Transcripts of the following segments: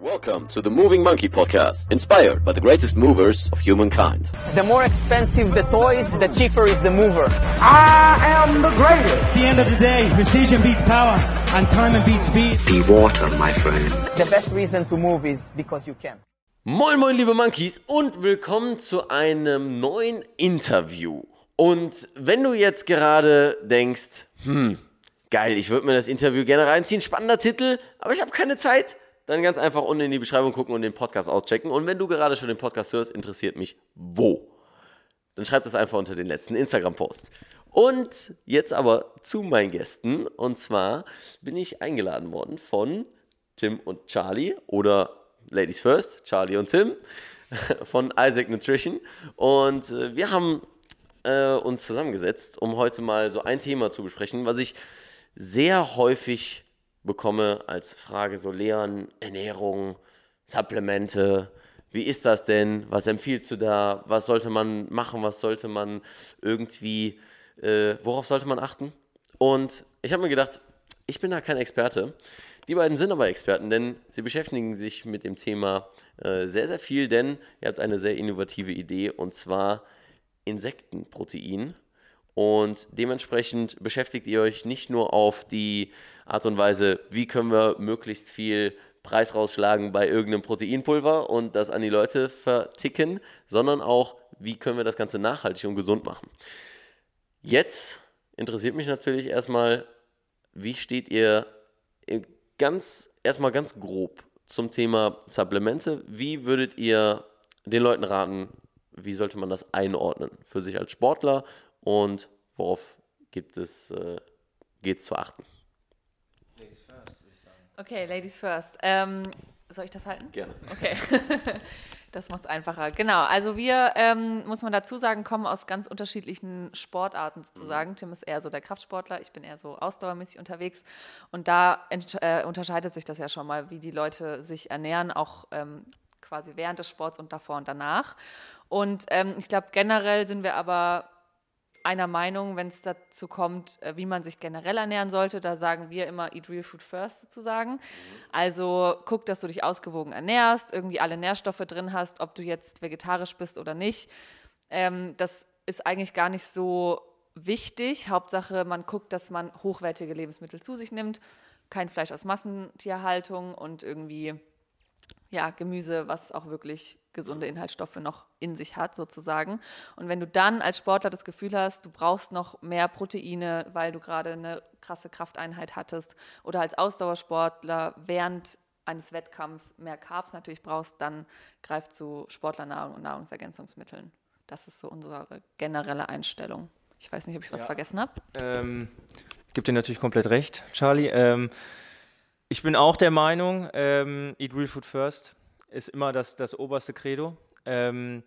Welcome to the Moving Monkey Podcast, inspired by the greatest movers of humankind. The more expensive the toys, the cheaper is the mover. I am the greatest. At the end of the day, precision beats power, and time beats speed. Be water, my friend. The best reason to move is because you can. Moin, moin, liebe Monkeys, und willkommen zu einem neuen Interview. Und wenn du jetzt gerade denkst, hm, geil, ich würde mir das Interview gerne reinziehen, spannender Titel, aber ich habe keine Zeit, dann ganz einfach unten in die Beschreibung gucken und den Podcast auschecken. Und wenn du gerade schon den Podcast hörst, interessiert mich wo. Dann schreib das einfach unter den letzten Instagram-Post. Und jetzt aber zu meinen Gästen. Und zwar bin ich eingeladen worden von Tim und Charlie oder Ladies First, Charlie und Tim von Isaac Nutrition. Und äh, wir haben äh, uns zusammengesetzt, um heute mal so ein Thema zu besprechen, was ich sehr häufig bekomme als Frage so Leon, Ernährung, Supplemente, wie ist das denn? Was empfiehlst du da? Was sollte man machen? Was sollte man irgendwie, äh, worauf sollte man achten? Und ich habe mir gedacht, ich bin da kein Experte. Die beiden sind aber Experten, denn sie beschäftigen sich mit dem Thema äh, sehr, sehr viel, denn ihr habt eine sehr innovative Idee und zwar Insektenprotein. Und dementsprechend beschäftigt ihr euch nicht nur auf die Art und Weise, wie können wir möglichst viel Preis rausschlagen bei irgendeinem Proteinpulver und das an die Leute verticken, sondern auch, wie können wir das Ganze nachhaltig und gesund machen. Jetzt interessiert mich natürlich erstmal, wie steht ihr ganz, erstmal ganz grob zum Thema Supplemente? Wie würdet ihr den Leuten raten, wie sollte man das einordnen für sich als Sportler und worauf gibt es, äh, geht es zu achten? Okay, Ladies first. Ähm, soll ich das halten? Gerne. Okay. das macht es einfacher. Genau. Also wir, ähm, muss man dazu sagen, kommen aus ganz unterschiedlichen Sportarten sozusagen. Mhm. Tim ist eher so der Kraftsportler, ich bin eher so ausdauermäßig unterwegs. Und da äh, unterscheidet sich das ja schon mal, wie die Leute sich ernähren, auch ähm, quasi während des Sports und davor und danach. Und ähm, ich glaube, generell sind wir aber einer Meinung, wenn es dazu kommt, äh, wie man sich generell ernähren sollte. Da sagen wir immer, eat real food first sozusagen. Mhm. Also guck, dass du dich ausgewogen ernährst, irgendwie alle Nährstoffe drin hast, ob du jetzt vegetarisch bist oder nicht. Ähm, das ist eigentlich gar nicht so wichtig. Hauptsache, man guckt, dass man hochwertige Lebensmittel zu sich nimmt. Kein Fleisch aus Massentierhaltung und irgendwie ja, Gemüse, was auch wirklich gesunde Inhaltsstoffe noch in sich hat, sozusagen. Und wenn du dann als Sportler das Gefühl hast, du brauchst noch mehr Proteine, weil du gerade eine krasse Krafteinheit hattest, oder als Ausdauersportler während eines Wettkampfs mehr Carbs natürlich brauchst, dann greif zu Sportlernahrung und Nahrungsergänzungsmitteln. Das ist so unsere generelle Einstellung. Ich weiß nicht, ob ich was ja. vergessen habe. Ähm, ich gebe dir natürlich komplett recht, Charlie. Ähm, ich bin auch der Meinung, ähm, Eat Real Food First ist immer das, das oberste Credo. Ähm,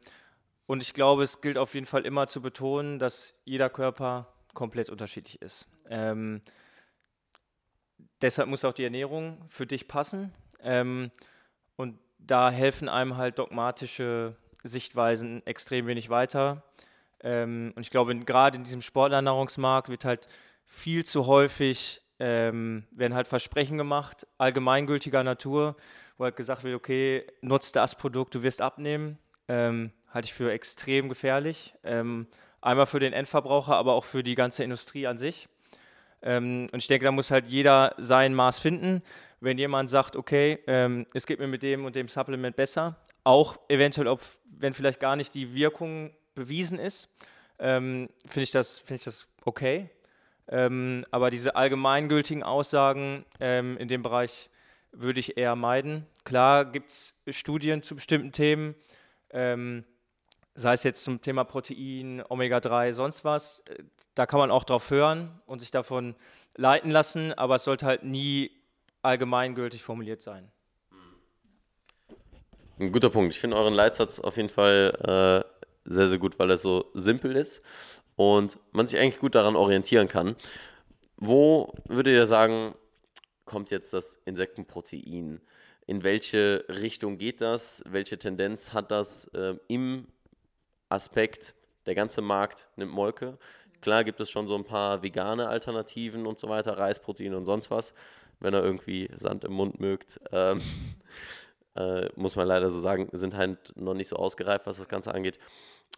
und ich glaube, es gilt auf jeden Fall immer zu betonen, dass jeder Körper komplett unterschiedlich ist. Ähm, deshalb muss auch die Ernährung für dich passen. Ähm, und da helfen einem halt dogmatische Sichtweisen extrem wenig weiter. Ähm, und ich glaube, gerade in diesem Sporternährungsmarkt wird halt viel zu häufig ähm, werden halt Versprechen gemacht, allgemeingültiger Natur, wo halt gesagt wird, okay, nutzt das Produkt, du wirst abnehmen. Ähm, halte ich für extrem gefährlich. Ähm, einmal für den Endverbraucher, aber auch für die ganze Industrie an sich. Ähm, und ich denke, da muss halt jeder sein Maß finden. Wenn jemand sagt, okay, ähm, es geht mir mit dem und dem Supplement besser, auch eventuell, ob, wenn vielleicht gar nicht die Wirkung bewiesen ist, ähm, finde ich, find ich das okay. Ähm, aber diese allgemeingültigen Aussagen ähm, in dem Bereich würde ich eher meiden. Klar gibt es Studien zu bestimmten Themen, ähm, sei es jetzt zum Thema Protein, Omega-3, sonst was. Da kann man auch drauf hören und sich davon leiten lassen, aber es sollte halt nie allgemeingültig formuliert sein. Ein guter Punkt. Ich finde euren Leitsatz auf jeden Fall äh, sehr, sehr gut, weil er so simpel ist und man sich eigentlich gut daran orientieren kann. Wo würdet ihr sagen, kommt jetzt das Insektenprotein? In welche Richtung geht das? Welche Tendenz hat das äh, im Aspekt, der ganze Markt nimmt Molke? Klar gibt es schon so ein paar vegane Alternativen und so weiter, Reisprotein und sonst was, wenn er irgendwie Sand im Mund mögt. Ähm, äh, muss man leider so sagen, sind halt noch nicht so ausgereift, was das Ganze angeht.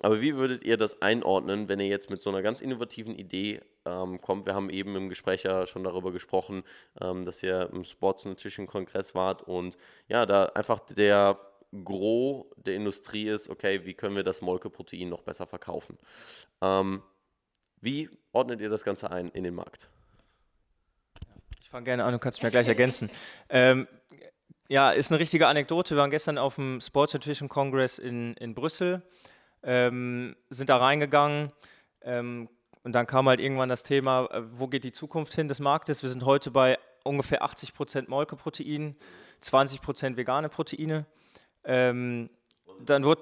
Aber wie würdet ihr das einordnen, wenn ihr jetzt mit so einer ganz innovativen Idee ähm, kommt? Wir haben eben im Gespräch ja schon darüber gesprochen, ähm, dass ihr im Sports Nutrition Kongress wart und ja, da einfach der Gros der Industrie ist, okay, wie können wir das Molkeprotein noch besser verkaufen? Ähm, wie ordnet ihr das Ganze ein in den Markt? Ich fange gerne an, du kannst mich ja gleich ergänzen. Ähm, ja, ist eine richtige Anekdote. Wir waren gestern auf dem Sports Nutrition Congress in, in Brüssel, ähm, sind da reingegangen ähm, und dann kam halt irgendwann das Thema, äh, wo geht die Zukunft hin des Marktes? Wir sind heute bei ungefähr 80 Prozent Molkeprotein, 20 Prozent vegane Proteine. Ähm, dann wird.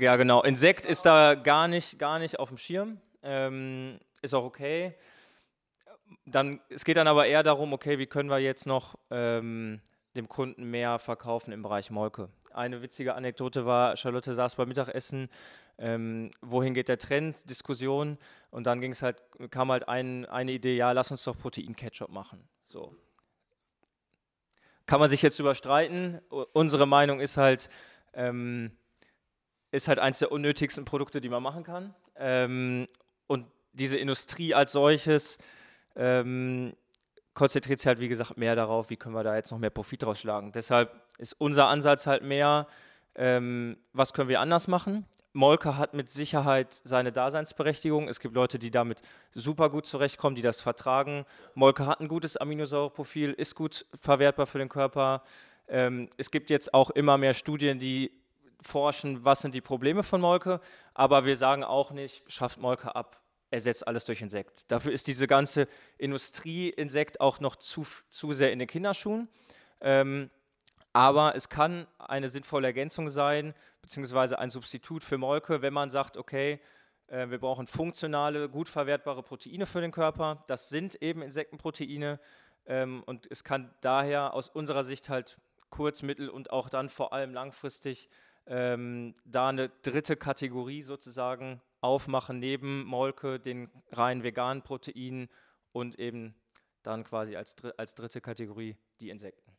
Ja, genau. Insekt ist da gar nicht, gar nicht auf dem Schirm. Ähm, ist auch okay. Dann, es geht dann aber eher darum, okay, wie können wir jetzt noch ähm, dem Kunden mehr verkaufen im Bereich Molke. Eine witzige Anekdote war, Charlotte saß beim Mittagessen, ähm, wohin geht der Trend, Diskussion und dann ging es halt, kam halt ein, eine Idee, ja, lass uns doch Protein-Ketchup machen. So. Kann man sich jetzt überstreiten. Unsere Meinung ist halt, ähm, ist halt eines der unnötigsten Produkte, die man machen kann. Ähm, und diese Industrie als solches ähm, konzentriert sich halt, wie gesagt, mehr darauf, wie können wir da jetzt noch mehr Profit rausschlagen. Deshalb ist unser Ansatz halt mehr, ähm, was können wir anders machen. Molke hat mit Sicherheit seine Daseinsberechtigung. Es gibt Leute, die damit super gut zurechtkommen, die das vertragen. Molke hat ein gutes Aminosäureprofil, ist gut verwertbar für den Körper. Ähm, es gibt jetzt auch immer mehr Studien, die forschen, was sind die Probleme von Molke, aber wir sagen auch nicht, schafft Molke ab, ersetzt alles durch Insekt. Dafür ist diese ganze Industrie-Insekt auch noch zu, zu sehr in den Kinderschuhen. Ähm, aber es kann eine sinnvolle Ergänzung sein, beziehungsweise ein Substitut für Molke, wenn man sagt, okay, äh, wir brauchen funktionale, gut verwertbare Proteine für den Körper. Das sind eben Insektenproteine. Ähm, und es kann daher aus unserer Sicht halt kurz-, mittel- und auch dann vor allem langfristig ähm, da eine dritte Kategorie sozusagen aufmachen, neben Molke, den rein veganen Proteinen und eben dann quasi als, als dritte Kategorie die Insekten.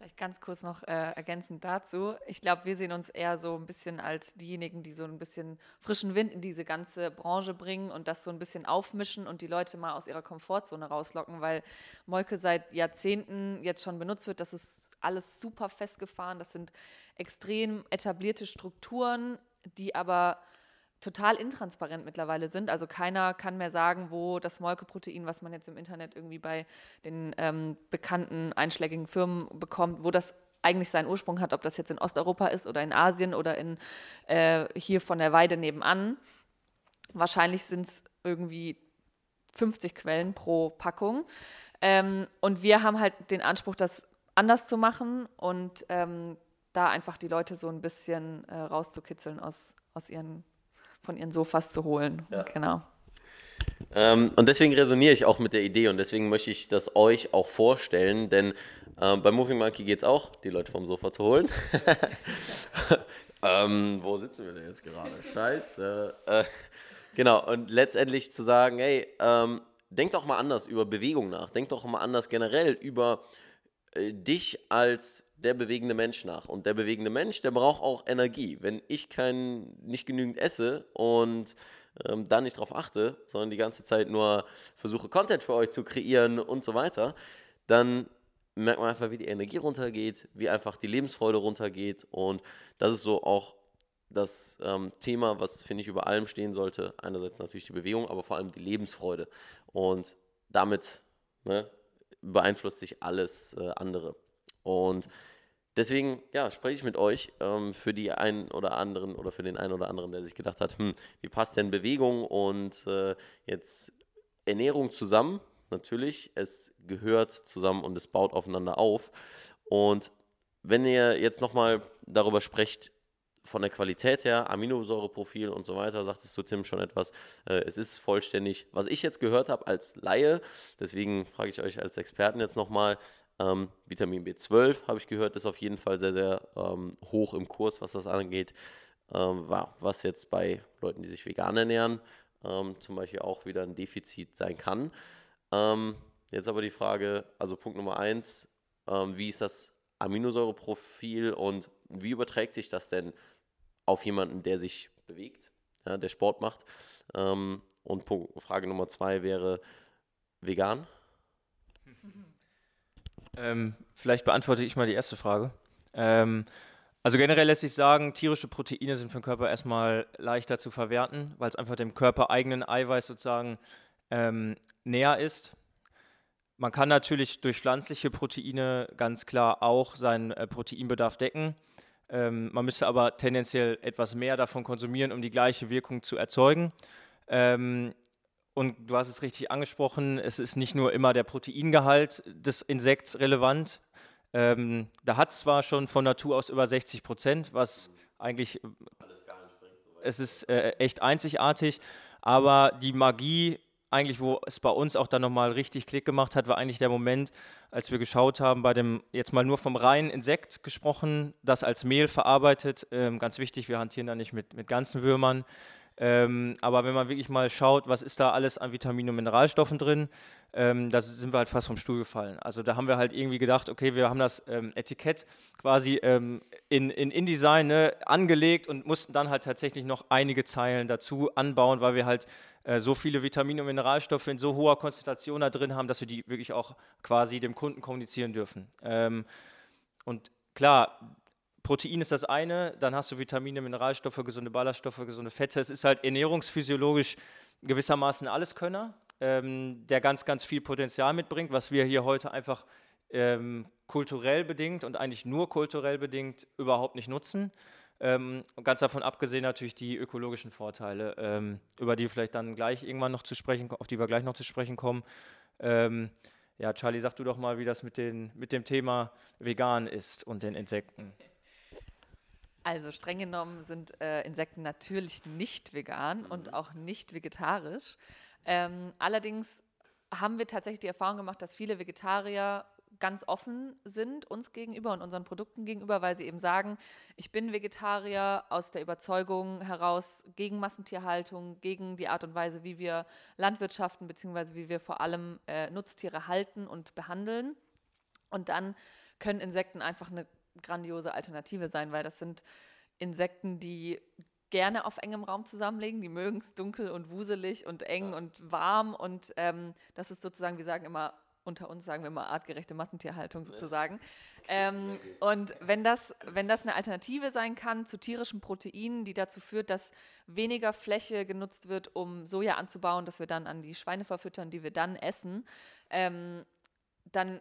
Vielleicht ganz kurz noch äh, ergänzend dazu. Ich glaube, wir sehen uns eher so ein bisschen als diejenigen, die so ein bisschen frischen Wind in diese ganze Branche bringen und das so ein bisschen aufmischen und die Leute mal aus ihrer Komfortzone rauslocken, weil Molke seit Jahrzehnten jetzt schon benutzt wird. Das ist alles super festgefahren. Das sind extrem etablierte Strukturen, die aber total intransparent mittlerweile sind. Also keiner kann mehr sagen, wo das Molkeprotein, was man jetzt im Internet irgendwie bei den ähm, bekannten einschlägigen Firmen bekommt, wo das eigentlich seinen Ursprung hat, ob das jetzt in Osteuropa ist oder in Asien oder in, äh, hier von der Weide nebenan. Wahrscheinlich sind es irgendwie 50 Quellen pro Packung. Ähm, und wir haben halt den Anspruch, das anders zu machen und ähm, da einfach die Leute so ein bisschen äh, rauszukitzeln aus, aus ihren von ihren Sofas zu holen. Ja. Genau. Ähm, und deswegen resoniere ich auch mit der Idee und deswegen möchte ich das euch auch vorstellen, denn ähm, bei Moving Monkey geht es auch, die Leute vom Sofa zu holen. ähm, wo sitzen wir denn jetzt gerade? Scheiße. Äh, genau, und letztendlich zu sagen, hey, ähm, denk doch mal anders über Bewegung nach, denk doch mal anders generell über äh, dich als der bewegende Mensch nach. Und der bewegende Mensch, der braucht auch Energie. Wenn ich kein, nicht genügend esse und ähm, da nicht drauf achte, sondern die ganze Zeit nur versuche, Content für euch zu kreieren und so weiter, dann merkt man einfach, wie die Energie runtergeht, wie einfach die Lebensfreude runtergeht. Und das ist so auch das ähm, Thema, was, finde ich, über allem stehen sollte. Einerseits natürlich die Bewegung, aber vor allem die Lebensfreude. Und damit ne, beeinflusst sich alles äh, andere. Und deswegen, ja, spreche ich mit euch ähm, für die einen oder anderen oder für den einen oder anderen, der sich gedacht hat, hm, wie passt denn Bewegung und äh, jetzt Ernährung zusammen? Natürlich, es gehört zusammen und es baut aufeinander auf. Und wenn ihr jetzt nochmal darüber sprecht, von der Qualität her, Aminosäureprofil und so weiter, sagtest du, Tim, schon etwas. Äh, es ist vollständig, was ich jetzt gehört habe als Laie, deswegen frage ich euch als Experten jetzt nochmal, ähm, Vitamin B12 habe ich gehört, ist auf jeden Fall sehr, sehr ähm, hoch im Kurs, was das angeht. Ähm, was jetzt bei Leuten, die sich vegan ernähren, ähm, zum Beispiel auch wieder ein Defizit sein kann. Ähm, jetzt aber die Frage, also Punkt Nummer eins, Ähm, wie ist das Aminosäureprofil und wie überträgt sich das denn auf jemanden, der sich bewegt, ja, der Sport macht? Ähm, und Punkt, Frage Nummer zwei wäre vegan. Ähm, vielleicht beantworte ich mal die erste Frage. Ähm, also generell lässt sich sagen, tierische Proteine sind für den Körper erstmal leichter zu verwerten, weil es einfach dem körpereigenen Eiweiß sozusagen ähm, näher ist. Man kann natürlich durch pflanzliche Proteine ganz klar auch seinen äh, Proteinbedarf decken. Ähm, man müsste aber tendenziell etwas mehr davon konsumieren, um die gleiche Wirkung zu erzeugen. Ähm, und du hast es richtig angesprochen, es ist nicht nur immer der Proteingehalt des Insekts relevant. Ähm, da hat es zwar schon von Natur aus über 60 Prozent, was eigentlich, es ist äh, echt einzigartig, aber die Magie, eigentlich, wo es bei uns auch dann nochmal richtig Klick gemacht hat, war eigentlich der Moment, als wir geschaut haben, bei dem, jetzt mal nur vom reinen Insekt gesprochen, das als Mehl verarbeitet, ähm, ganz wichtig, wir hantieren da nicht mit, mit ganzen Würmern, ähm, aber wenn man wirklich mal schaut, was ist da alles an Vitaminen und Mineralstoffen drin, ähm, da sind wir halt fast vom Stuhl gefallen. Also da haben wir halt irgendwie gedacht, okay, wir haben das ähm, Etikett quasi ähm, in, in InDesign ne, angelegt und mussten dann halt tatsächlich noch einige Zeilen dazu anbauen, weil wir halt äh, so viele Vitamine und Mineralstoffe in so hoher Konzentration da drin haben, dass wir die wirklich auch quasi dem Kunden kommunizieren dürfen. Ähm, und klar, Protein ist das eine, dann hast du Vitamine, Mineralstoffe, gesunde Ballaststoffe, gesunde Fette. Es ist halt ernährungsphysiologisch gewissermaßen Alleskönner, ähm, der ganz, ganz viel Potenzial mitbringt, was wir hier heute einfach ähm, kulturell bedingt und eigentlich nur kulturell bedingt überhaupt nicht nutzen. Ähm, ganz davon abgesehen natürlich die ökologischen Vorteile, ähm, über die vielleicht dann gleich irgendwann noch zu sprechen, auf die wir gleich noch zu sprechen kommen. Ähm, ja, Charlie, sag du doch mal, wie das mit, den, mit dem Thema vegan ist und den Insekten. Also streng genommen sind äh, Insekten natürlich nicht vegan und Mhm. auch nicht vegetarisch. Ähm, allerdings haben wir tatsächlich die Erfahrung gemacht, dass viele Vegetarier ganz offen sind uns gegenüber und unseren Produkten gegenüber, weil sie eben sagen, ich bin Vegetarier aus der Überzeugung heraus gegen Massentierhaltung, gegen die Art und Weise, wie wir Landwirtschaften beziehungsweise wie wir vor allem äh, Nutztiere halten und behandeln. Und dann können Insekten einfach eine grandiose Alternative sein, weil das sind Insekten, die gerne auf engem Raum zusammenlegen. Die mögen es dunkel und wuselig und eng und warm. Und ähm, das ist sozusagen, wir sagen immer, unter uns sagen wir immer artgerechte Massentierhaltung sozusagen. Ähm, und wenn das, wenn das eine Alternative sein kann zu tierischen Proteinen, die dazu führt, dass weniger Fläche genutzt wird, um Soja anzubauen, dass wir dann an die Schweine verfüttern, die wir dann essen, ähm, dann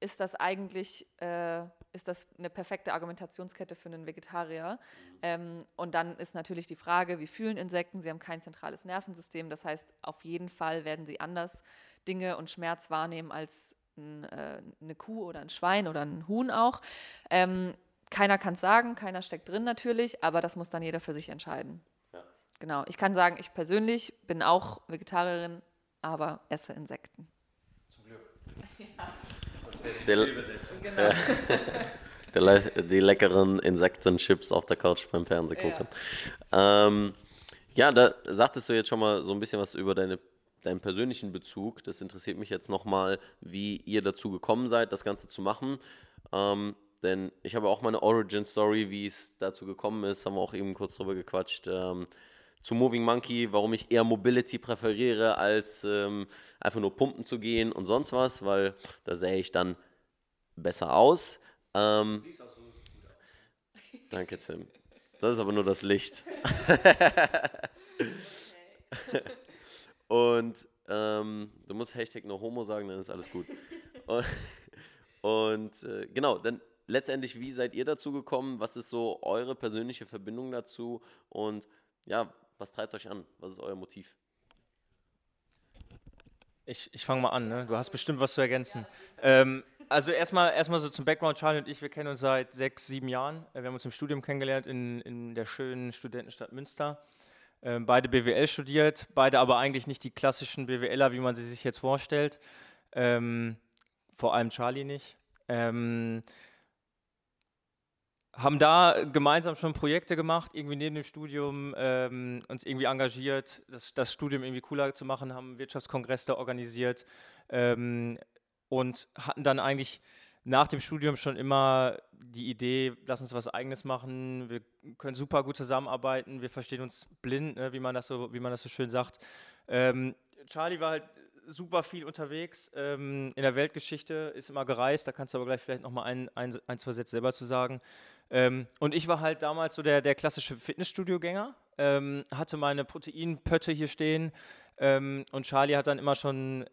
ist das eigentlich äh, ist das eine perfekte Argumentationskette für einen Vegetarier. Ähm, und dann ist natürlich die Frage, wie fühlen Insekten? Sie haben kein zentrales Nervensystem. Das heißt, auf jeden Fall werden sie anders Dinge und Schmerz wahrnehmen als ein, äh, eine Kuh oder ein Schwein oder ein Huhn auch. Ähm, keiner kann es sagen, keiner steckt drin natürlich, aber das muss dann jeder für sich entscheiden. Genau. Ich kann sagen, ich persönlich bin auch Vegetarierin, aber esse Insekten. Der, Genau. der, le- die leckeren Insektenchips auf der Couch beim Fernsehen Ja. gucken. Ähm, ja, da sagtest du jetzt schon mal so ein bisschen was über deine, deinen persönlichen Bezug. Das interessiert mich jetzt nochmal, wie ihr dazu gekommen seid, das Ganze zu machen. Ähm, denn ich habe auch meine Origin-Story, wie es dazu gekommen ist, haben wir auch eben kurz drüber gequatscht. Ähm, zu Moving Monkey, warum ich eher Mobility präferiere, als ähm, einfach nur pumpen zu gehen und sonst was, weil da sähe ich dann besser aus. Ähm, Danke, Tim. Das ist aber nur das Licht. und ähm, du musst Hashtag no homo sagen, dann ist alles gut. Und, und äh, genau, dann letztendlich, wie seid ihr dazu gekommen? Was ist so eure persönliche Verbindung dazu? Und ja, was treibt euch an? Was ist euer Motiv? Ich, ich fange mal an, ne? du hast bestimmt was zu ergänzen. Ähm, also erstmal erstmal so zum Background, Charlie und ich, wir kennen uns seit sechs, sieben Jahren. Äh, Wir haben uns im Studium kennengelernt in, in der schönen Studentenstadt Münster. Ähm, beide BWL studiert, beide aber eigentlich nicht die klassischen BWLer, wie man sie sich jetzt vorstellt. Ähm, vor allem Charlie nicht. Ähm, haben da gemeinsam schon Projekte gemacht, irgendwie neben dem Studium, ähm, uns irgendwie engagiert, das, das Studium irgendwie cooler zu machen, haben einen Wirtschaftskongress da organisiert ähm, und hatten dann eigentlich nach dem Studium schon immer die Idee, lass uns was Eigenes machen, wir können super gut zusammenarbeiten, wir verstehen uns blind, ne, wie, man das so, wie man das so schön sagt. Ähm, Charlie war halt super viel unterwegs ähm, in der Weltgeschichte, ist immer gereist, da kannst du aber gleich vielleicht nochmal ein, ein, ein, zwei Sätze selber zu sagen. Ähm, und ich war halt damals so der, der klassische Fitnessstudio-Gänger, ähm, hatte meine Proteinpötte hier stehen ähm, und Charlie hat dann immer schon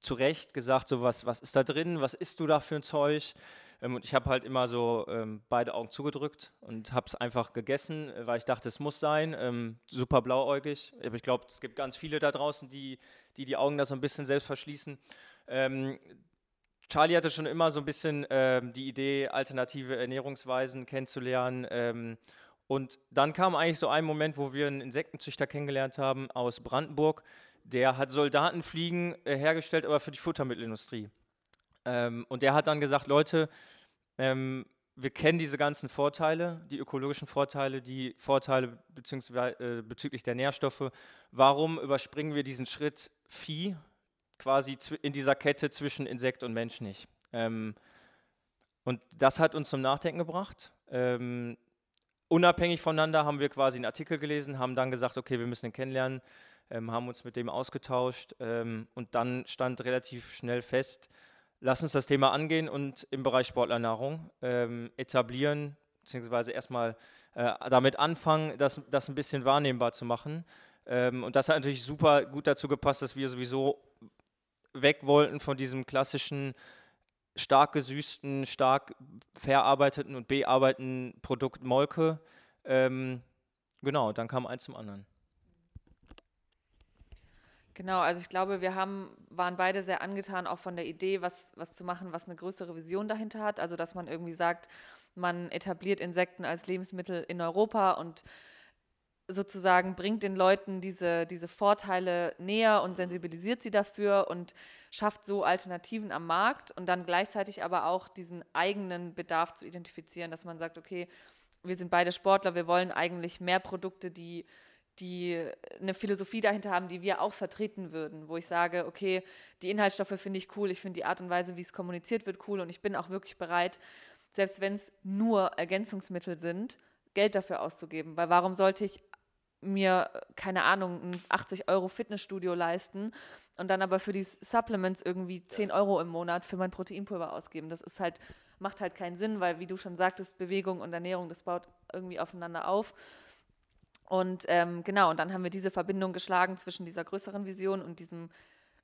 zu Recht gesagt, so was, was ist da drin, was isst du da für ein Zeug? Ähm, und ich habe halt immer so ähm, beide Augen zugedrückt und habe es einfach gegessen, weil ich dachte, es muss sein. Ähm, super blauäugig. Aber ich glaube, es gibt ganz viele da draußen, die, die die Augen da so ein bisschen selbst verschließen. Charlie hatte schon immer so ein bisschen ähm, die Idee, alternative Ernährungsweisen kennenzulernen. Ähm, und dann kam eigentlich so ein Moment, wo wir einen Insektenzüchter kennengelernt haben aus Brandenburg, der hat Soldatenfliegen äh, hergestellt, aber für die Futtermittelindustrie. Ähm, und der hat dann gesagt, Leute, ähm, wir kennen diese ganzen Vorteile, die ökologischen Vorteile, die Vorteile äh, bezüglich der Nährstoffe. Warum überspringen wir diesen Schritt Vieh quasi in dieser Kette zwischen Insekt und Mensch nicht? Ähm, und das hat uns zum Nachdenken gebracht. Ähm, unabhängig voneinander haben wir quasi einen Artikel gelesen, haben dann gesagt, okay, wir müssen ihn kennenlernen ähm, haben uns mit dem ausgetauscht ähm, und dann stand relativ schnell fest, lass uns das Thema angehen und im Bereich Sportlernahrung ähm, etablieren, beziehungsweise erstmal äh, damit anfangen, das, das ein bisschen wahrnehmbar zu machen. Ähm, und das hat natürlich super gut dazu gepasst, dass wir sowieso weg wollten von diesem klassischen stark gesüßten, stark verarbeiteten und bearbeiteten Produkt Molke. Ähm, genau, dann kam eins zum anderen. Genau, also ich glaube, wir haben, waren beide sehr angetan, auch von der Idee, was, was zu machen, was eine größere Vision dahinter hat. Also dass man irgendwie sagt, man etabliert Insekten als Lebensmittel in Europa und sozusagen bringt den Leuten diese, diese Vorteile näher und sensibilisiert sie dafür und schafft so Alternativen am Markt und dann gleichzeitig aber auch diesen eigenen Bedarf zu identifizieren, dass man sagt, okay, wir sind beide Sportler, wir wollen eigentlich mehr Produkte, die die eine Philosophie dahinter haben, die wir auch vertreten würden, wo ich sage, okay, die Inhaltsstoffe finde ich cool, ich finde die Art und Weise, wie es kommuniziert wird, cool und ich bin auch wirklich bereit, selbst wenn es nur Ergänzungsmittel sind, Geld dafür auszugeben. Weil warum sollte ich mir, keine Ahnung, ein 80 Euro Fitnessstudio leisten und dann aber für die Supplements irgendwie 10 Euro im Monat für mein Proteinpulver ausgeben? Das ist halt, macht halt keinen Sinn, weil, wie du schon sagtest, Bewegung und Ernährung, das baut irgendwie aufeinander auf. Und ähm, genau, und dann haben wir diese Verbindung geschlagen zwischen dieser größeren Vision und diesem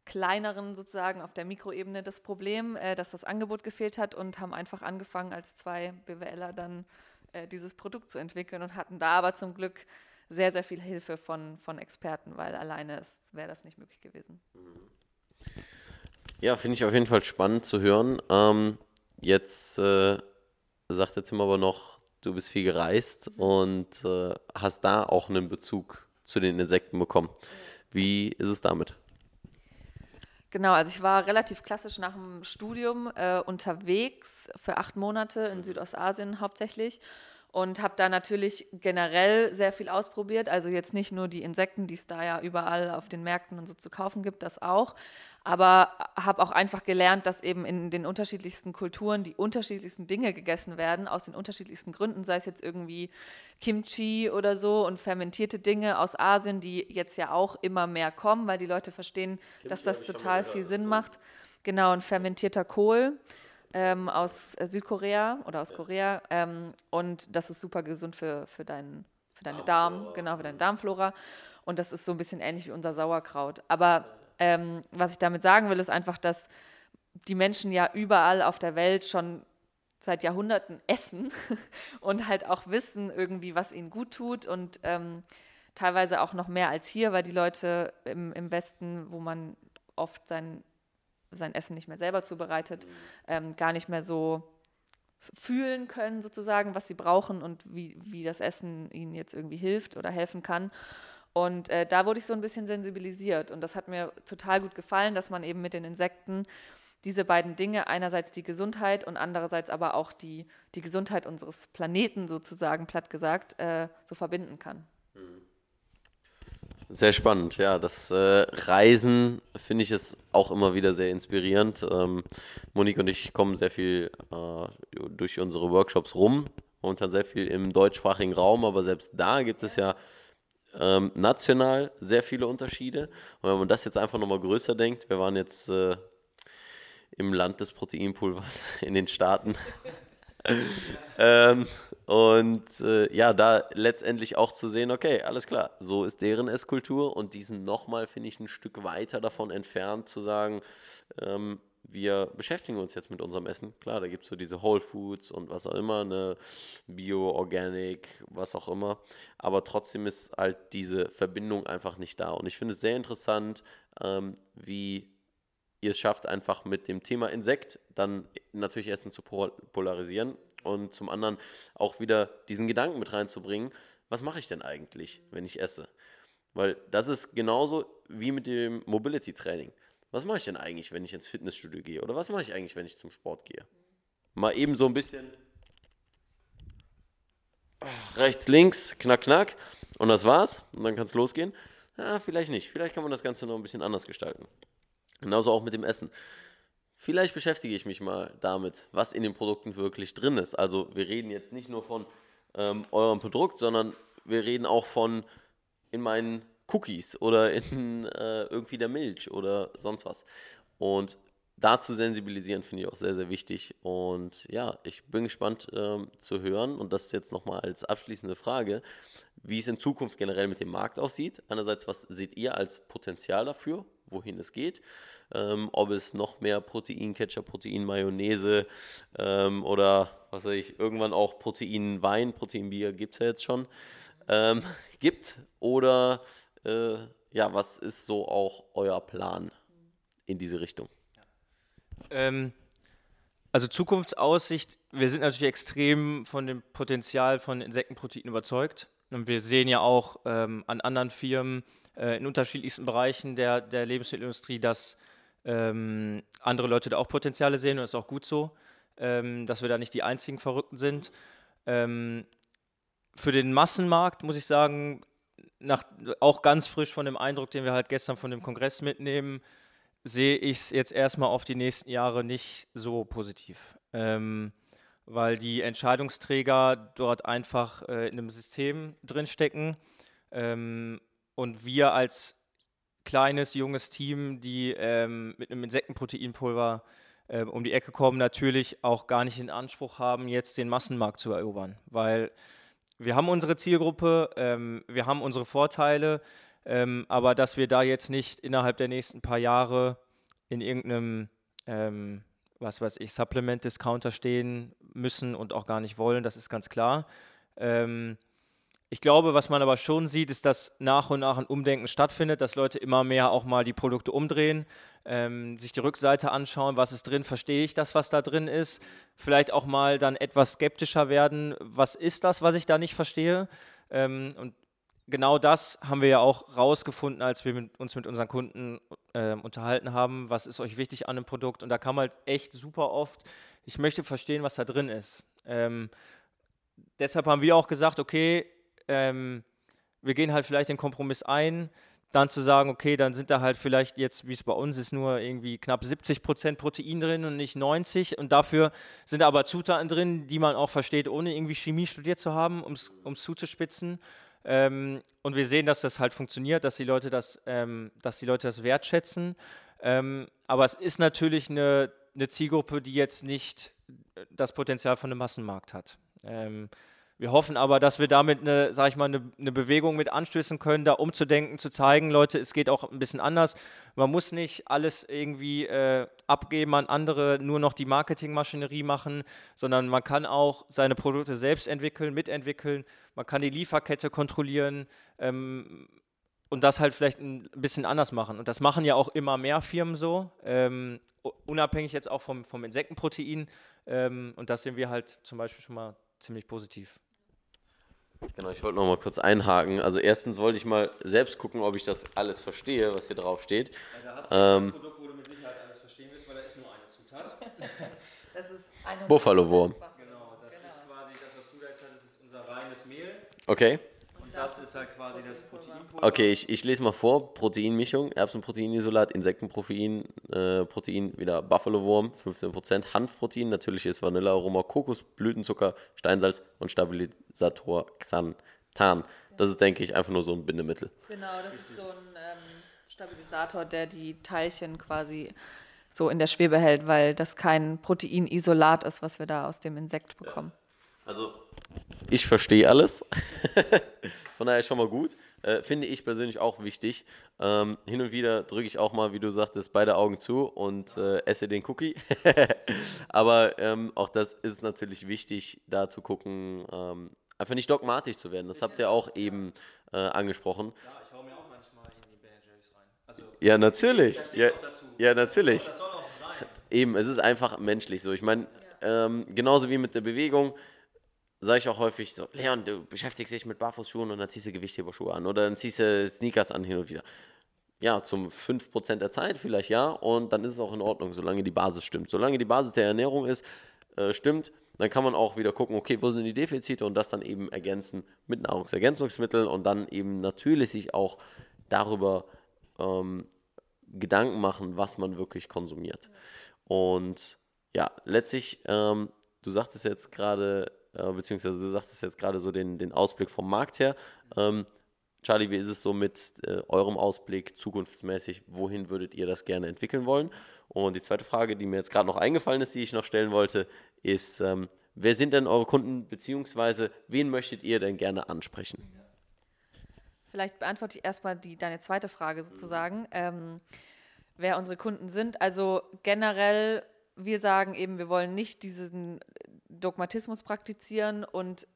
kleineren sozusagen auf der Mikroebene das Problem, äh, dass das Angebot gefehlt hat und haben einfach angefangen als zwei BWLer dann äh, dieses Produkt zu entwickeln und hatten da aber zum Glück sehr, sehr viel Hilfe von, von Experten, weil alleine wäre das nicht möglich gewesen. Ja, finde ich auf jeden Fall spannend zu hören. Ähm, jetzt äh, sagt der Tim aber noch, du bist viel gereist und äh, hast da auch einen Bezug zu den Insekten bekommen. Wie ist es damit? Genau, also ich war relativ klassisch nach dem Studium äh, unterwegs für acht Monate in Südostasien hauptsächlich und habe da natürlich generell sehr viel ausprobiert. Also jetzt nicht nur die Insekten, die es da ja überall auf den Märkten und so zu kaufen gibt, das auch. Aber habe auch einfach gelernt, dass eben in den unterschiedlichsten Kulturen die unterschiedlichsten Dinge gegessen werden, aus den unterschiedlichsten Gründen, sei es jetzt irgendwie Kimchi oder so und fermentierte Dinge aus Asien, die jetzt ja auch immer mehr kommen, weil die Leute verstehen, Kimchi dass das total viel Sinn macht. Genau, ein fermentierter Kohl ähm, aus äh, Südkorea oder aus Korea. Ähm, und das ist super gesund für, für, deinen, für deine Darm, genau, für deine Darmflora. Und das ist so ein bisschen ähnlich wie unser Sauerkraut. Aber ähm, was ich damit sagen will, ist einfach, dass die Menschen ja überall auf der Welt schon seit Jahrhunderten essen und halt auch wissen irgendwie, was ihnen gut tut und ähm, teilweise auch noch mehr als hier, weil die Leute im, im Westen, wo man oft sein sein Essen nicht mehr selber zubereitet, ähm, gar nicht mehr so fühlen können, sozusagen, was sie brauchen und wie, wie das Essen ihnen jetzt irgendwie hilft oder helfen kann. Und äh, da wurde ich so ein bisschen sensibilisiert und das hat mir total gut gefallen, dass man eben mit den Insekten diese beiden Dinge, einerseits die Gesundheit und andererseits aber auch die, die Gesundheit unseres Planeten sozusagen, platt gesagt, äh, so verbinden kann. Mhm. Sehr spannend, ja. Das äh, Reisen finde ich es auch immer wieder sehr inspirierend. Ähm, Monique und ich kommen sehr viel äh, durch unsere Workshops rum dann sehr viel im deutschsprachigen Raum, aber selbst da gibt es ja ähm, national sehr viele Unterschiede. Und wenn man das jetzt einfach nochmal größer denkt, wir waren jetzt äh, im Land des Proteinpulvers in den Staaten. ähm, und äh, ja, da letztendlich auch zu sehen, okay, alles klar, so ist deren Esskultur und diesen nochmal, finde ich, ein Stück weiter davon entfernt zu sagen, ähm, wir beschäftigen uns jetzt mit unserem Essen. Klar, da gibt es so diese Whole Foods und was auch immer, ne, Bio, Organic, was auch immer. Aber trotzdem ist halt diese Verbindung einfach nicht da. Und ich finde es sehr interessant, ähm, wie ihr es schafft, einfach mit dem Thema Insekt dann natürlich Essen zu polarisieren und zum anderen auch wieder diesen Gedanken mit reinzubringen, was mache ich denn eigentlich, wenn ich esse? Weil das ist genauso wie mit dem Mobility Training. Was mache ich denn eigentlich, wenn ich ins Fitnessstudio gehe? Oder was mache ich eigentlich, wenn ich zum Sport gehe? Mal eben so ein bisschen rechts, links, knack, knack. Und das war's. Und dann kann es losgehen. Ja, vielleicht nicht. Vielleicht kann man das Ganze noch ein bisschen anders gestalten. Genauso auch mit dem Essen. Vielleicht beschäftige ich mich mal damit, was in den Produkten wirklich drin ist. Also wir reden jetzt nicht nur von ähm, eurem Produkt, sondern wir reden auch von in meinen Cookies oder in äh, irgendwie der Milch oder sonst was. Und dazu sensibilisieren finde ich auch sehr, sehr wichtig. Und ja, ich bin gespannt ähm, zu hören und das jetzt nochmal als abschließende Frage, wie es in Zukunft generell mit dem Markt aussieht. Einerseits, was seht ihr als Potenzial dafür? wohin es geht. Ähm, ob es noch mehr Protein-Ketchup, Protein-Mayonnaise ähm, oder was weiß ich, irgendwann auch Protein-Wein, Protein-Bier gibt es ja jetzt schon, ähm, gibt. Oder äh, ja, was ist so auch euer Plan in diese Richtung? Ähm, also Zukunftsaussicht, wir sind natürlich extrem von dem Potenzial von Insektenproteinen überzeugt. Und wir sehen ja auch ähm, an anderen Firmen, äh, in unterschiedlichsten Bereichen der, der Lebensmittelindustrie, dass ähm, andere Leute da auch Potenziale sehen und das ist auch gut so, ähm, dass wir da nicht die einzigen Verrückten sind. Ähm, für den Massenmarkt muss ich sagen, nach, auch ganz frisch von dem Eindruck, den wir halt gestern von dem Kongress mitnehmen, sehe ich es jetzt erstmal auf die nächsten Jahre nicht so positiv. Ähm, weil die Entscheidungsträger dort einfach äh, in einem System drinstecken ähm, und wir als kleines, junges Team, die ähm, mit einem Insektenproteinpulver äh, um die Ecke kommen, natürlich auch gar nicht in Anspruch haben, jetzt den Massenmarkt zu erobern. Weil wir haben unsere Zielgruppe, ähm, wir haben unsere Vorteile, ähm, aber dass wir da jetzt nicht innerhalb der nächsten paar Jahre in irgendeinem, ähm, was weiß ich, Supplement-Discounter stehen müssen und auch gar nicht wollen, das ist ganz klar. Ähm, ich glaube, was man aber schon sieht, ist, dass nach und nach ein Umdenken stattfindet, dass Leute immer mehr auch mal die Produkte umdrehen, ähm, sich die Rückseite anschauen, was ist drin, verstehe ich das, was da drin ist, vielleicht auch mal dann etwas skeptischer werden, was ist das, was ich da nicht verstehe. Ähm, und genau das haben wir ja auch rausgefunden, als wir mit, uns mit unseren Kunden äh, unterhalten haben, was ist euch wichtig an einem Produkt. Und da kam halt echt super oft, ich möchte verstehen, was da drin ist. Ähm, deshalb haben wir auch gesagt, okay, ähm, wir gehen halt vielleicht den Kompromiss ein, dann zu sagen, okay, dann sind da halt vielleicht jetzt, wie es bei uns ist, nur irgendwie knapp 70 Prozent Protein drin und nicht 90 und dafür sind aber Zutaten drin, die man auch versteht, ohne irgendwie Chemie studiert zu haben, um es zuzuspitzen. Ähm, und wir sehen, dass das halt funktioniert, dass die Leute das, ähm, dass die Leute das wertschätzen. Ähm, aber es ist natürlich eine, eine Zielgruppe, die jetzt nicht das Potenzial von einem Massenmarkt hat. Wir hoffen aber, dass wir damit eine, sag ich mal, eine, eine, Bewegung mit anstößen können, da umzudenken, zu zeigen, Leute, es geht auch ein bisschen anders. Man muss nicht alles irgendwie äh, abgeben an andere, nur noch die Marketingmaschinerie machen, sondern man kann auch seine Produkte selbst entwickeln, mitentwickeln. Man kann die Lieferkette kontrollieren ähm, und das halt vielleicht ein bisschen anders machen. Und das machen ja auch immer mehr Firmen so, ähm, unabhängig jetzt auch vom, vom Insektenprotein. Ähm, und das sehen wir halt zum Beispiel schon mal ziemlich positiv. Genau, ich wollte noch mal kurz einhaken. Also erstens wollte ich mal selbst gucken, ob ich das alles verstehe, was hier drauf steht. Ja, da hast du ähm, das Produkt, wo du mit Sicherheit alles verstehen willst, weil da ist nur eine Zutat. das ist Buffalo Wurm. Genau, das genau. ist quasi das, was du da jetzt hast, das ist unser reines Mehl. Okay. Das ist halt quasi das Proteinpulver. Okay, ich, ich lese mal vor. Proteinmischung, Erbsenproteinisolat, Insektenprotein, äh, Protein, wieder Buffalo-Wurm, 15%, Hanfprotein, natürliches Vanillearoma, Kokosblütenzucker, Steinsalz und Stabilisator Xanthan. Das ist, denke ich, einfach nur so ein Bindemittel. Genau, das ist so ein ähm, Stabilisator, der die Teilchen quasi so in der Schwebe hält, weil das kein Proteinisolat ist, was wir da aus dem Insekt bekommen. Also, ich verstehe alles. Von daher schon mal gut. Äh, finde ich persönlich auch wichtig. Ähm, hin und wieder drücke ich auch mal, wie du sagtest, beide Augen zu und äh, esse den Cookie. Aber ähm, auch das ist natürlich wichtig, da zu gucken, ähm, einfach nicht dogmatisch zu werden. Das habt ihr auch eben äh, angesprochen. Ja, ich hau mir auch manchmal in die Ben Jerry's rein. Also, Ja, natürlich. Ja, ja, natürlich. das soll auch so sein. Eben, es ist einfach menschlich so. Ich meine, ähm, genauso wie mit der Bewegung, sage ich auch häufig so, Leon, du beschäftigst dich mit Barfußschuhen und dann ziehst du Gewichtheberschuhe an oder dann ziehst du Sneakers an hin und wieder. Ja, zum 5% der Zeit vielleicht ja und dann ist es auch in Ordnung, solange die Basis stimmt. Solange die Basis der Ernährung ist, äh, stimmt, dann kann man auch wieder gucken, okay, wo sind die Defizite und das dann eben ergänzen mit Nahrungsergänzungsmitteln und dann eben natürlich sich auch darüber ähm, Gedanken machen, was man wirklich konsumiert. Und ja, letztlich, ähm, du sagtest jetzt gerade, äh, beziehungsweise du sagtest jetzt gerade so den, den Ausblick vom Markt her. Ähm, Charlie, wie ist es so mit äh, eurem Ausblick zukunftsmäßig? Wohin würdet ihr das gerne entwickeln wollen? Und die zweite Frage, die mir jetzt gerade noch eingefallen ist, die ich noch stellen wollte, ist, ähm, wer sind denn eure Kunden, beziehungsweise wen möchtet ihr denn gerne ansprechen? Vielleicht beantworte ich erstmal die, deine zweite Frage sozusagen, ähm, wer unsere Kunden sind. Also generell, wir sagen eben, wir wollen nicht diesen Dogmatismus praktizieren und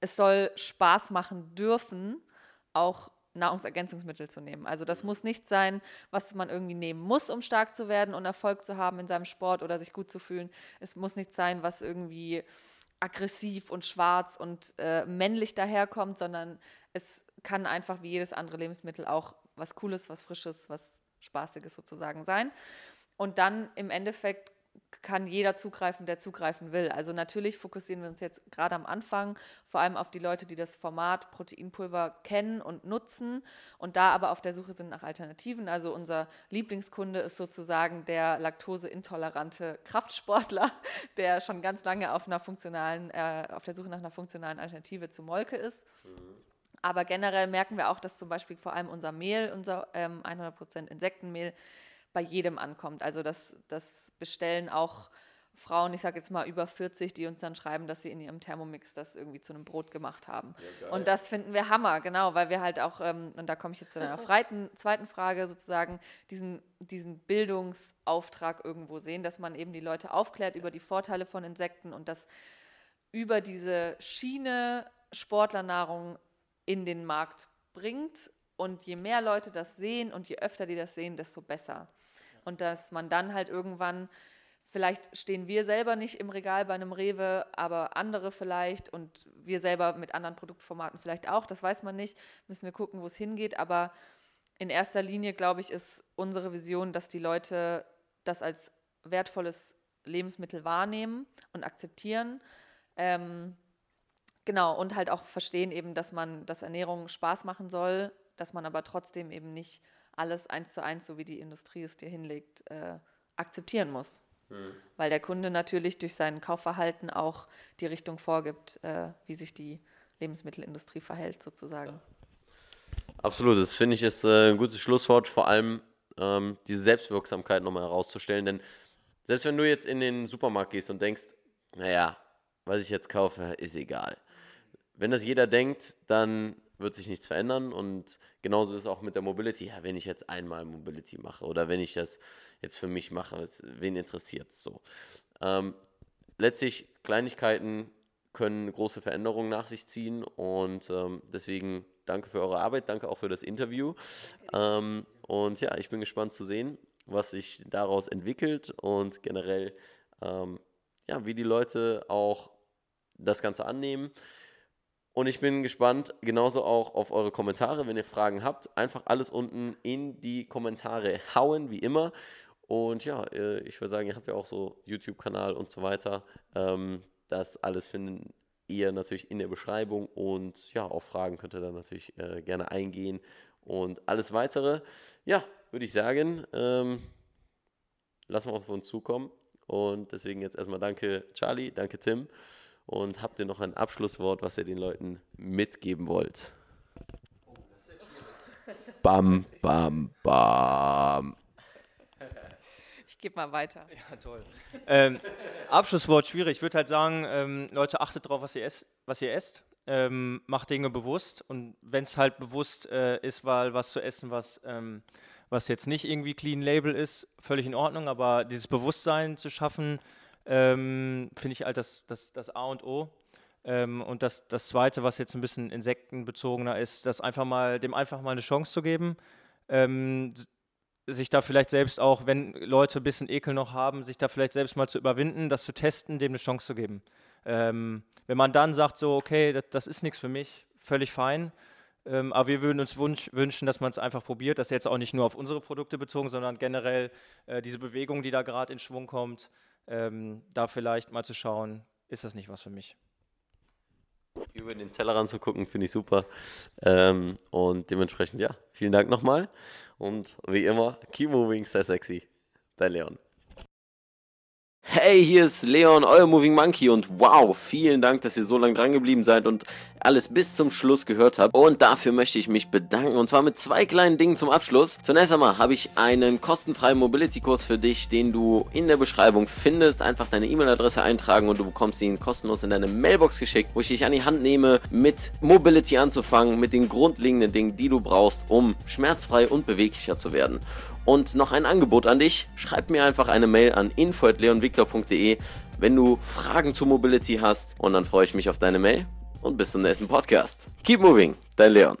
es soll Spaß machen dürfen, auch Nahrungsergänzungsmittel zu nehmen. Also das muss nicht sein, was man irgendwie nehmen muss, um stark zu werden und Erfolg zu haben in seinem Sport oder sich gut zu fühlen. Es muss nicht sein, was irgendwie aggressiv und schwarz und äh, männlich daherkommt, sondern es kann einfach wie jedes andere Lebensmittel auch was Cooles, was Frisches, was Spaßiges sozusagen sein. Und dann im Endeffekt kann jeder zugreifen, der zugreifen will. Also natürlich fokussieren wir uns jetzt gerade am Anfang vor allem auf die Leute, die das Format Proteinpulver kennen und nutzen und da aber auf der Suche sind nach Alternativen. Also unser Lieblingskunde ist sozusagen der laktoseintolerante Kraftsportler, der schon ganz lange auf einer funktionalen, äh, auf der Suche nach einer funktionalen Alternative zu Molke ist. Aber generell merken wir auch, dass zum Beispiel vor allem unser Mehl, unser ähm, 100% Insektenmehl, bei jedem ankommt. Also das, das bestellen auch Frauen, ich sage jetzt mal über 40, die uns dann schreiben, dass sie in ihrem Thermomix das irgendwie zu einem Brot gemacht haben. und das finden wir Hammer, genau, weil wir halt auch, ähm, und da komme ich jetzt zu deiner freiten, zweiten Frage sozusagen, diesen, diesen Bildungsauftrag irgendwo sehen, dass man eben die Leute aufklärt über die Vorteile von Insekten und dass über diese Schiene Sportlernahrung in den Markt bringt. Und je mehr Leute das sehen und je öfter die das sehen, desto besser. Und dass man dann halt irgendwann, vielleicht stehen wir selber nicht im Regal bei einem Rewe, aber andere vielleicht und wir selber mit anderen Produktformaten vielleicht auch, das weiß man nicht, müssen wir gucken, wo es hingeht. Aber in erster Linie, glaube ich, ist unsere Vision, dass die Leute das als wertvolles Lebensmittel wahrnehmen und akzeptieren. Ähm, Genau, und halt auch verstehen eben, dass man, dass Ernährung Spaß machen soll, dass man aber trotzdem eben nicht alles eins zu eins, so wie die Industrie es dir hinlegt, äh, akzeptieren muss. Weil der Kunde natürlich durch sein Kaufverhalten auch die Richtung vorgibt, äh, wie sich die Lebensmittelindustrie verhält, sozusagen. Absolut, das finde ich ist äh, ein gutes Schlusswort, vor allem ähm, diese Selbstwirksamkeit nochmal herauszustellen. Denn selbst wenn du jetzt in den Supermarkt gehst und denkst, naja, was ich jetzt kaufe, ist egal. Wenn das jeder denkt, dann wird sich nichts verändern und genauso ist es auch mit der Mobility. Ja, wenn ich jetzt einmal Mobility mache oder wenn ich das jetzt für mich mache, wen interessiert es so? Ähm, letztlich Kleinigkeiten können große Veränderungen nach sich ziehen und ähm, deswegen danke für eure Arbeit, danke auch für das Interview. Ähm, und ja, ich bin gespannt zu sehen, was sich daraus entwickelt und generell, ähm, ja, wie die Leute auch das Ganze annehmen. Und ich bin gespannt, genauso auch auf eure Kommentare. Wenn ihr Fragen habt, einfach alles unten in die Kommentare hauen, wie immer. Und ja, äh, ich würde sagen, ihr habt ja auch so YouTube-Kanal und so weiter. Ähm, das alles finden, ihr natürlich in der Beschreibung und ja, auf Fragen könnt ihr dann natürlich äh, gerne eingehen und alles weitere, ja, würde ich sagen, ähm, lassen wir auf uns zukommen und deswegen jetzt erstmal danke Charlie, danke Tim und habt ihr noch ein Abschlusswort, was ihr den Leuten mitgeben wollt? Bam, bam, bam. Ich gebe mal weiter. Ja, toll. ähm, Abschlusswort schwierig. Ich würde halt sagen, ähm, Leute, achtet drauf, was ihr, ess, was ihr esst. Ähm, macht Dinge bewusst. Und wenn es halt bewusst äh, ist, weil was zu essen, was, ähm, was jetzt nicht irgendwie Clean Label ist, völlig in Ordnung. Aber dieses Bewusstsein zu schaffen, ähm, finde ich halt das, das, das A und O. Ähm, und das, das Zweite, was jetzt ein bisschen insektenbezogener ist, das einfach mal, dem einfach mal eine Chance zu geben. Ähm, sich da vielleicht selbst auch, wenn Leute ein bisschen Ekel noch haben, sich da vielleicht selbst mal zu überwinden, das zu testen, dem eine Chance zu geben. Ähm, wenn man dann sagt, so, okay, das, das ist nichts für mich, völlig fein. Ähm, aber wir würden uns wunsch, wünschen, dass man es einfach probiert. Das ist jetzt auch nicht nur auf unsere Produkte bezogen, sondern generell äh, diese Bewegung, die da gerade in Schwung kommt, ähm, da vielleicht mal zu schauen, ist das nicht was für mich. Über den Tellerrand zu gucken, finde ich super. Ähm, und dementsprechend, ja, vielen Dank nochmal. Und wie immer, keep moving, sei sexy. Dein Leon. Hey, hier ist Leon, euer Moving Monkey und wow, vielen Dank, dass ihr so lange dran geblieben seid und alles bis zum Schluss gehört habt. Und dafür möchte ich mich bedanken und zwar mit zwei kleinen Dingen zum Abschluss. Zunächst einmal habe ich einen kostenfreien Mobility-Kurs für dich, den du in der Beschreibung findest. Einfach deine E-Mail-Adresse eintragen und du bekommst ihn kostenlos in deine Mailbox geschickt, wo ich dich an die Hand nehme, mit Mobility anzufangen, mit den grundlegenden Dingen, die du brauchst, um schmerzfrei und beweglicher zu werden. Und noch ein Angebot an dich. Schreib mir einfach eine Mail an info.leonvictor.de, wenn du Fragen zu Mobility hast. Und dann freue ich mich auf deine Mail und bis zum nächsten Podcast. Keep moving, dein Leon.